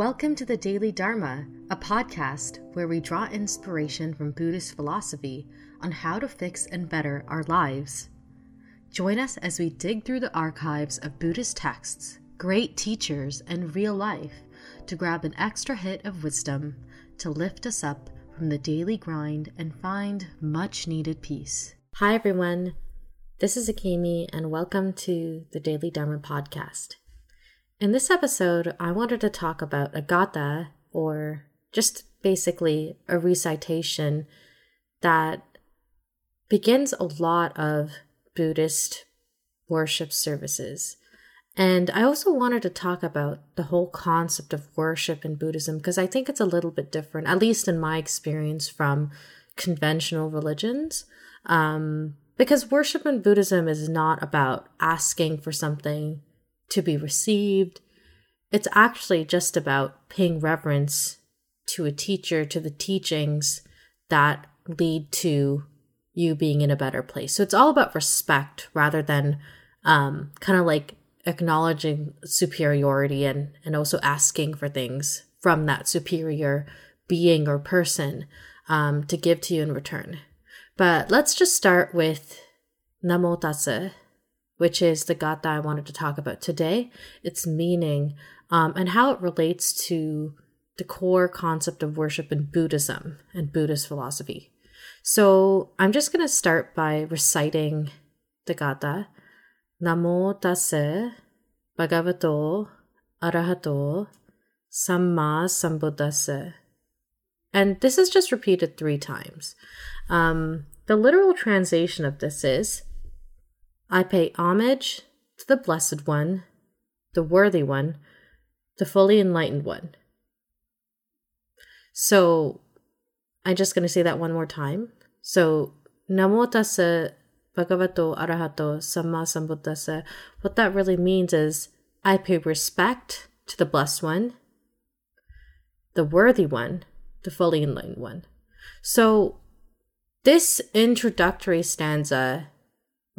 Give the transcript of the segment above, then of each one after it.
Welcome to the Daily Dharma, a podcast where we draw inspiration from Buddhist philosophy on how to fix and better our lives. Join us as we dig through the archives of Buddhist texts, great teachers, and real life to grab an extra hit of wisdom to lift us up from the daily grind and find much needed peace. Hi, everyone. This is Akemi, and welcome to the Daily Dharma podcast. In this episode, I wanted to talk about a gatha, or just basically a recitation that begins a lot of Buddhist worship services. And I also wanted to talk about the whole concept of worship in Buddhism because I think it's a little bit different, at least in my experience from conventional religions. Um, because worship in Buddhism is not about asking for something to be received. It's actually just about paying reverence to a teacher, to the teachings that lead to you being in a better place. So it's all about respect rather than um, kind of like acknowledging superiority and, and also asking for things from that superior being or person um, to give to you in return. But let's just start with Namo Tassa, which is the gatha I wanted to talk about today, its meaning, um, and how it relates to the core concept of worship in Buddhism and Buddhist philosophy. So I'm just going to start by reciting the gatha. Namo Tassa bhagavato arahato samma sambuddhassa. And this is just repeated three times. Um, the literal translation of this is I pay homage to the Blessed One, the Worthy One, the Fully Enlightened One. So I'm just going to say that one more time. So, Namo Tassa Bhagavato Arahato Samma Sambuddhassa. What that really means is I pay respect to the Blessed One, the Worthy One, the Fully Enlightened One. So, this introductory stanza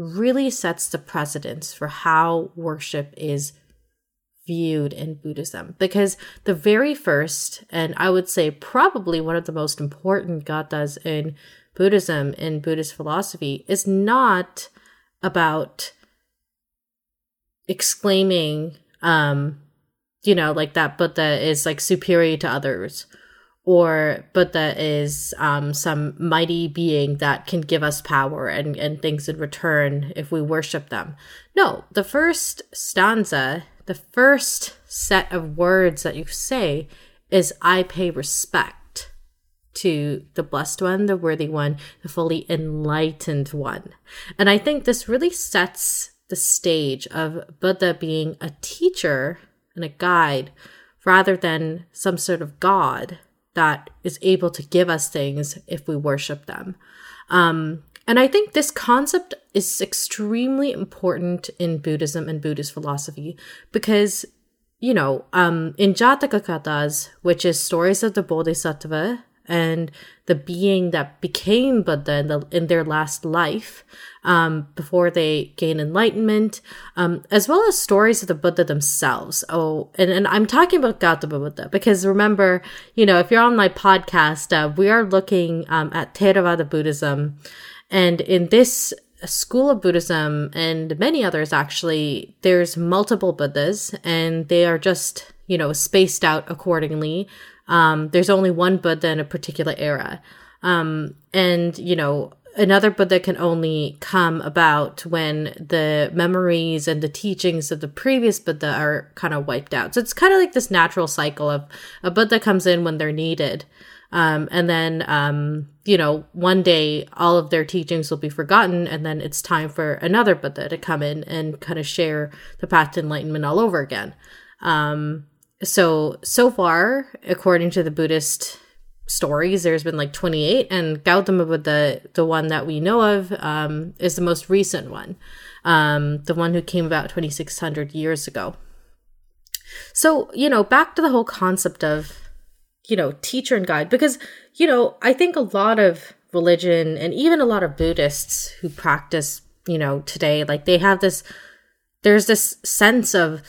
really sets the precedence for how worship is viewed in Buddhism. Because the very first, and I would say probably one of the most important gathas in Buddhism, in Buddhist philosophy, is not about exclaiming, um, you know, like that Buddha is like superior to others or Buddha is um, some mighty being that can give us power and, and things in return if we worship them. No, the first stanza, the first set of words that you say is I pay respect to the blessed one, the worthy one, the fully enlightened one. And I think this really sets the stage of Buddha being a teacher and a guide rather than some sort of God that is able to give us things if we worship them. Um, and I think this concept is extremely important in Buddhism and Buddhist philosophy because, you know, um, in Jataka Kathas, which is stories of the Bodhisattva and the being that became Buddha in, the, in their last life um, before they gain enlightenment, um, as well as stories of the Buddha themselves. Oh, and, and I'm talking about Gautama Buddha because remember, you know, if you're on my podcast, uh, we are looking um, at Theravada Buddhism. And in this school of Buddhism and many others actually, there's multiple Buddhas and they are just, you know, spaced out accordingly um, there's only one Buddha in a particular era. Um, and, you know, another Buddha can only come about when the memories and the teachings of the previous Buddha are kind of wiped out. So it's kind of like this natural cycle of a Buddha comes in when they're needed. Um, and then, um, you know, one day all of their teachings will be forgotten, and then it's time for another Buddha to come in and kind of share the path to enlightenment all over again. Um, so so far according to the buddhist stories there's been like 28 and gautama buddha the one that we know of um, is the most recent one um, the one who came about 2600 years ago. So you know back to the whole concept of you know teacher and guide because you know i think a lot of religion and even a lot of buddhists who practice you know today like they have this there's this sense of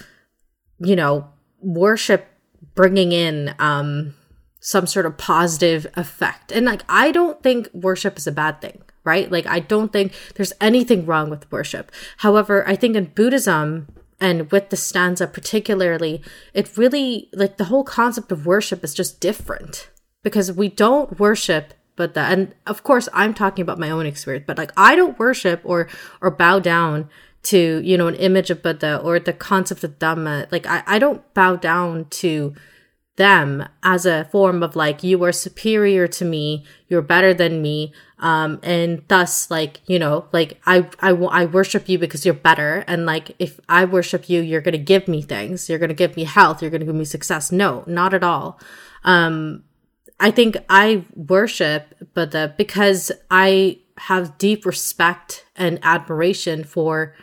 you know worship bringing in um, some sort of positive effect. And like, I don't think worship is a bad thing, right? Like, I don't think there's anything wrong with worship. However, I think in Buddhism, and with the stanza particularly, it really, like, the whole concept of worship is just different because we don't worship but that and of course i'm talking about my own experience but like i don't worship or or bow down to you know an image of buddha or the concept of dhamma like i, I don't bow down to them as a form of like you are superior to me you're better than me um and thus like you know like i i, I worship you because you're better and like if i worship you you're gonna give me things you're gonna give me health you're gonna give me success. No not at all. Um I think I worship Buddha because I have deep respect and admiration for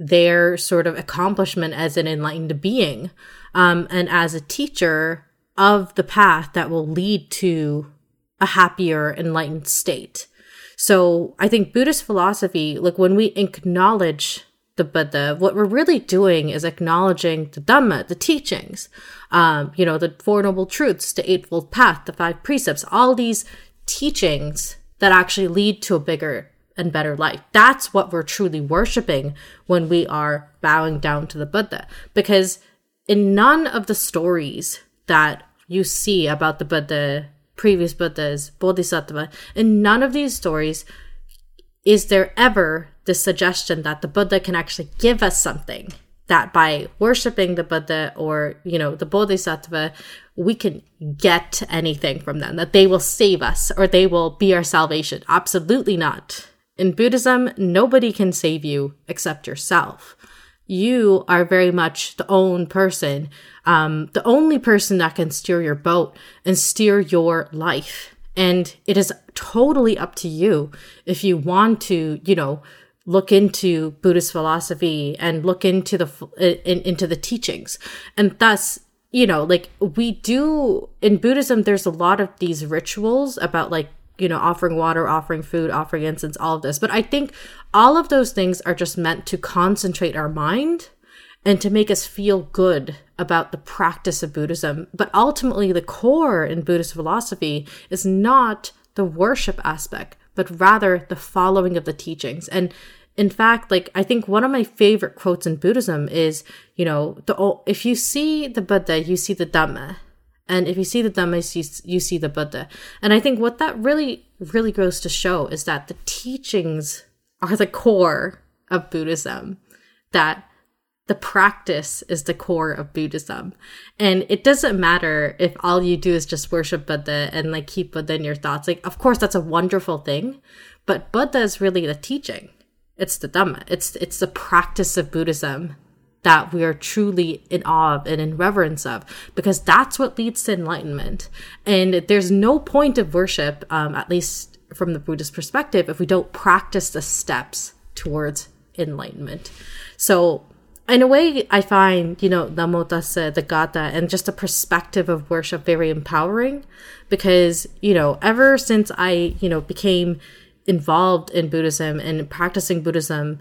their sort of accomplishment as an enlightened being um, and as a teacher of the path that will lead to a happier enlightened state. So I think Buddhist philosophy, like when we acknowledge the Buddha, what we're really doing is acknowledging the Dhamma, the teachings, um, you know, the Four Noble Truths, the Eightfold Path, the Five Precepts, all these teachings that actually lead to a bigger and better life. That's what we're truly worshiping when we are bowing down to the Buddha. Because in none of the stories that you see about the Buddha, previous Buddhas, Bodhisattva, in none of these stories is there ever the suggestion that the Buddha can actually give us something that by worshiping the Buddha or, you know, the Bodhisattva, we can get anything from them, that they will save us or they will be our salvation. Absolutely not. In Buddhism, nobody can save you except yourself. You are very much the own person, um, the only person that can steer your boat and steer your life. And it is totally up to you if you want to, you know, look into Buddhist philosophy and look into the in, into the teachings, and thus you know like we do in Buddhism. There's a lot of these rituals about like you know offering water, offering food, offering incense, all of this. But I think all of those things are just meant to concentrate our mind and to make us feel good about the practice of Buddhism. But ultimately, the core in Buddhist philosophy is not the worship aspect, but rather the following of the teachings. And in fact, like I think one of my favorite quotes in Buddhism is, you know, the if you see the Buddha, you see the Dhamma. And if you see the Dhamma, you see, you see the Buddha. And I think what that really, really goes to show is that the teachings are the core of Buddhism. That the practice is the core of Buddhism. And it doesn't matter if all you do is just worship Buddha and like keep Buddha in your thoughts. Like, of course, that's a wonderful thing, but Buddha is really the teaching. It's the Dhamma. It's it's the practice of Buddhism that we are truly in awe of and in reverence of, because that's what leads to enlightenment. And there's no point of worship, um, at least from the Buddhist perspective, if we don't practice the steps towards enlightenment. So in a way, I find, you know, Namo Tassa, the Gatha, and just the perspective of worship very empowering because, you know, ever since I, you know, became involved in Buddhism and practicing Buddhism,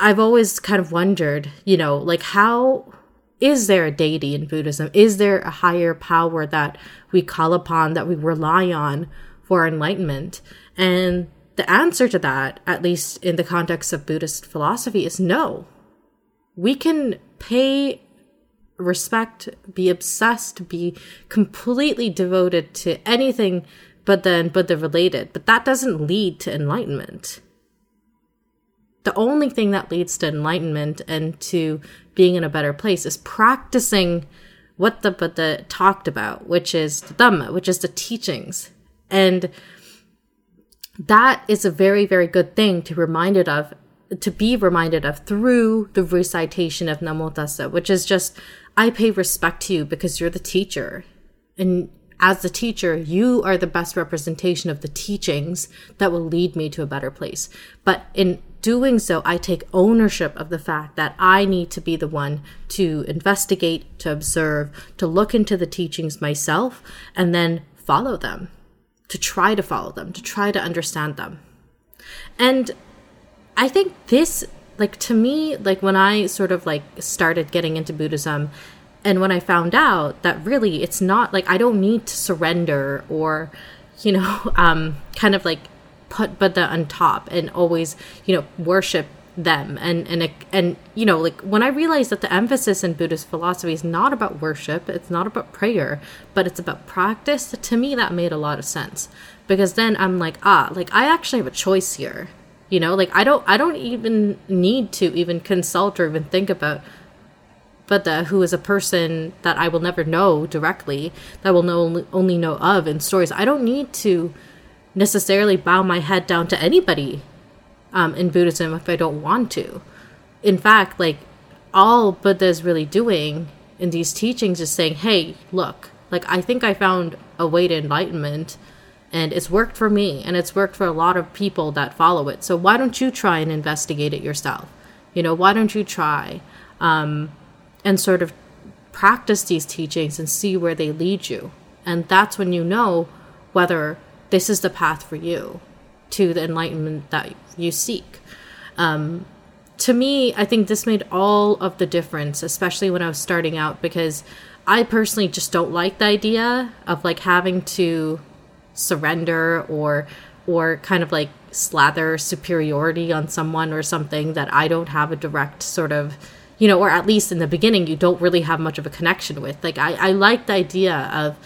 I've always kind of wondered, you know, like how is there a deity in Buddhism? Is there a higher power that we call upon, that we rely on for enlightenment? And the answer to that, at least in the context of Buddhist philosophy, is no we can pay respect, be obsessed, be completely devoted to anything but then but the related. But that doesn't lead to enlightenment. The only thing that leads to enlightenment and to being in a better place is practicing what the Buddha talked about, which is the Dhamma, which is the teachings. And that is a very, very good thing to reminded of to be reminded of through the recitation of Namo Tassa, which is just, I pay respect to you because you're the teacher. And as the teacher, you are the best representation of the teachings that will lead me to a better place. But in doing so, I take ownership of the fact that I need to be the one to investigate, to observe, to look into the teachings myself, and then follow them, to try to follow them, to try to understand them. And I think this, like, to me, like, when I sort of like started getting into Buddhism, and when I found out that really it's not like I don't need to surrender or, you know, um, kind of like put Buddha on top and always, you know, worship them. And and and you know like when i realized that the emphasis in buddhist philosophy is not about worship it's not about prayer but it's about practice to me that made a lot of sense. Because then i'm like ah like i actually have a choice here. You know like i don't i don't even need to even consult or even think about Buddha, who is a person that I will never know directly, that will know only know of in stories. I don't need to necessarily bow my head down to anybody um, in Buddhism if I don't want to. In fact, like all Buddha is really doing in these teachings is saying, "Hey, look, like I think I found a way to enlightenment." And it's worked for me, and it's worked for a lot of people that follow it. So why don't you try and investigate it yourself? You know, why don't you try? Um, and sort of practice these teachings and see where they lead you. And that's when you know whether this is the path for you to the enlightenment that you seek. Um, to me, I think this made all of the difference, especially when I was starting out, because I personally just don't like the idea of like having to surrender or or kind of like slather superiority on someone or something that I don't have a direct sort of you know, or at least in the beginning, you don't really have much of a connection with. Like, I, I like the idea of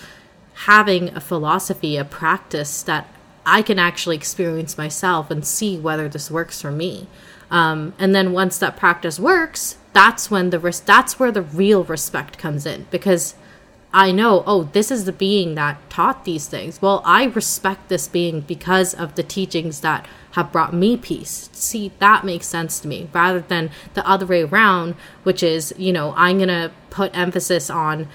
having a philosophy, a practice that I can actually experience myself and see whether this works for me. Um, and then once that practice works, that's when the res- that's where the real respect comes in because I know, oh, this is the being that taught these things. Well, I respect this being because of the teachings that have brought me peace. See, that makes sense to me rather than the other way around, which is, you know, I'm going to put emphasis on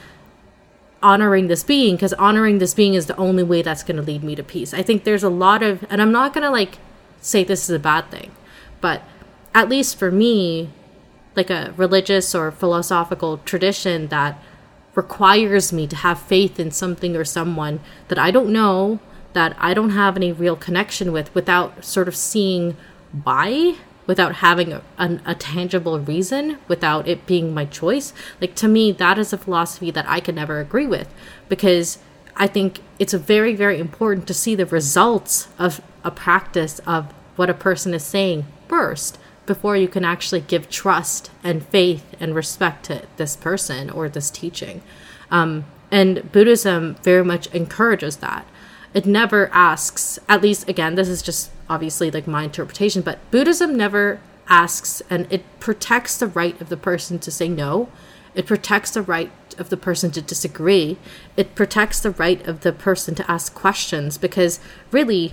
honoring this being because honoring this being is the only way that's going to lead me to peace. I think there's a lot of, and I'm not going to like say this is a bad thing, but at least for me, like a religious or philosophical tradition that requires me to have faith in something or someone that I don't know, that I don't have any real connection with, without sort of seeing why, without having a, a, tangible reason, without it being my choice. Like, to me, that is a philosophy that I can never agree with because I think it's very, very important to see the results of a practice of what a person is saying first before you can actually give trust and faith and respect to this person or this teaching. Um, and Buddhism very much encourages that. It never asks, at least again, this is just obviously like my interpretation, but Buddhism never asks and it protects the right of the person to say no. It protects the right of the person to disagree. It protects the right of the person to ask questions because really,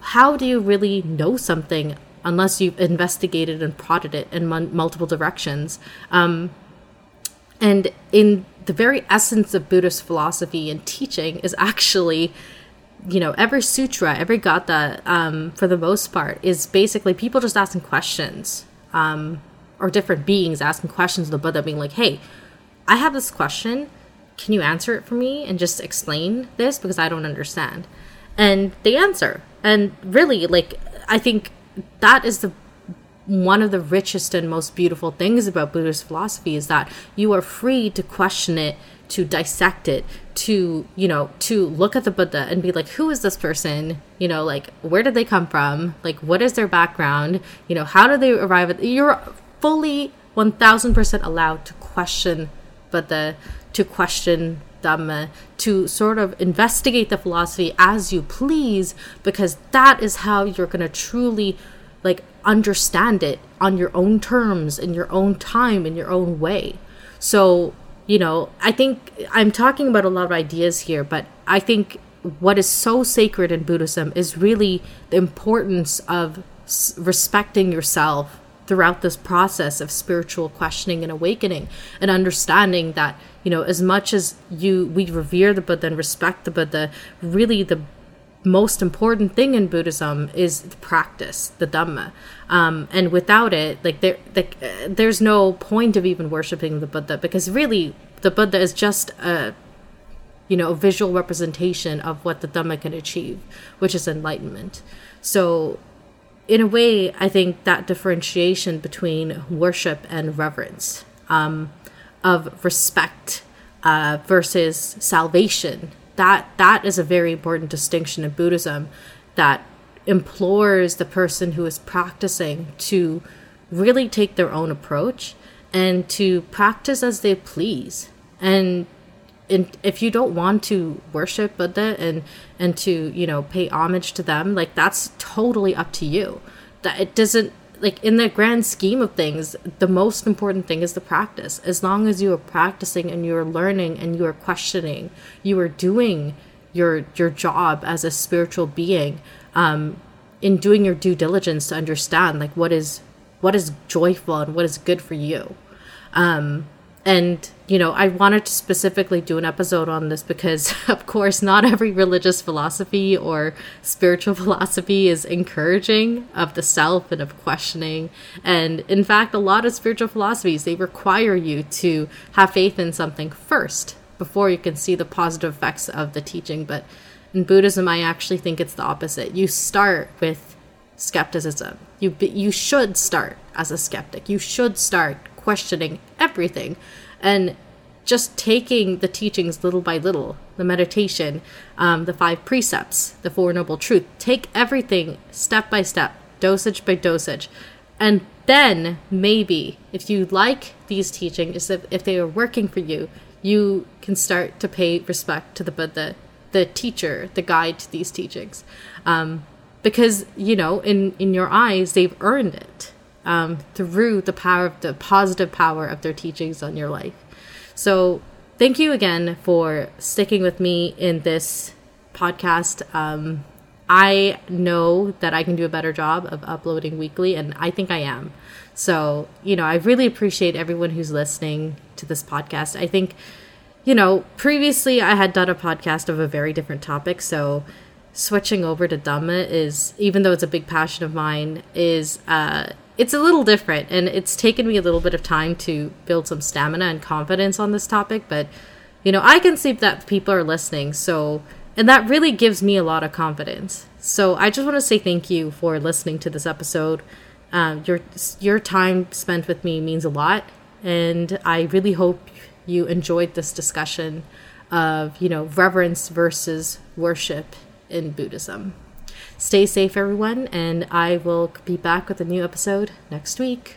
how do you really know something unless you've investigated and prodded it in multiple directions. Um, and in the very essence of Buddhist philosophy and teaching is actually, you know, every sutra, every gatha, um, for the most part, is basically people just asking questions, um, or different beings asking questions of the Buddha, being like, "Hey, I have this question. Can you answer it for me and just explain this because I don't understand?" And they answer, and really, like, I think that is the one of the richest and most beautiful things about Buddhist philosophy is that you are free to question it, to dissect it, to, you know, to look at the Buddha and be like, who is this person? You know, like, where did they come from? Like, what is their background? You know, how did they arrive at, you're fully 1000% allowed to question Buddha, to question Dhamma, to sort of investigate the philosophy as you please, because that is how you're going to truly like understand it on your own terms, in your own time, in your own way. So, you know, I think I'm talking about a lot of ideas here, but I think what is so sacred in Buddhism is really the importance of respecting yourself throughout this process of spiritual questioning and awakening and understanding that you know as much as you we revere the buddha and respect the buddha really the most important thing in buddhism is the practice the dhamma um, and without it like there like uh, there's no point of even worshiping the buddha because really the buddha is just a you know a visual representation of what the dhamma can achieve which is enlightenment so in a way, I think that differentiation between worship and reverence. Um, of respect uh, versus salvation. That that is a very important distinction in Buddhism that implores the person who is practicing to really take their own approach and to practice as they please. And in, if you don't want to worship Buddha and and to you know pay homage to them, like that's totally up to you. That it doesn't like in the grand scheme of things, the most important thing is the practice. As long as you are practicing and you are learning and you are questioning, you are doing your your job as a spiritual being, um, in doing your due diligence to understand like what is what is joyful and what is good for you. Um, and you know i wanted to specifically do an episode on this because of course not every religious philosophy or spiritual philosophy is encouraging of the self and of questioning. And in fact a lot of spiritual philosophies they require you to have faith in something first before you can see the positive effects of the teaching. But in buddhism i actually think it's the opposite. You start with skepticism. You you should start as a skeptic. You should start questioning everything. And just taking the teachings little by little the meditation um, the five precepts the four noble truth take everything step by step dosage by dosage. And then maybe if you like these teachings if, if they are working for you you can start to pay respect to the buddha the teacher the guide to these teachings. Um, because you know in in your eyes they've earned it um, through the power of the positive power of their teachings on your life. So, thank you again for sticking with me in this podcast. Um, I know that I can do a better job of uploading weekly, and I think I am. So, you know, I really appreciate everyone who's listening to this podcast. I think, you know, previously I had done a podcast of a very different topic. So, switching over to Dhamma is, even though it's a big passion of mine, is uh, it's a little different and it's taken me a little bit of time to build some stamina and confidence on this topic but you know i can see that people are listening so and that really gives me a lot of confidence. So i just want to say thank you for listening to this episode. Um, your your time spent with me means a lot and i really hope you enjoyed this discussion of you know reverence versus worship in buddhism Stay safe, everyone, and I will be back with a new episode next week.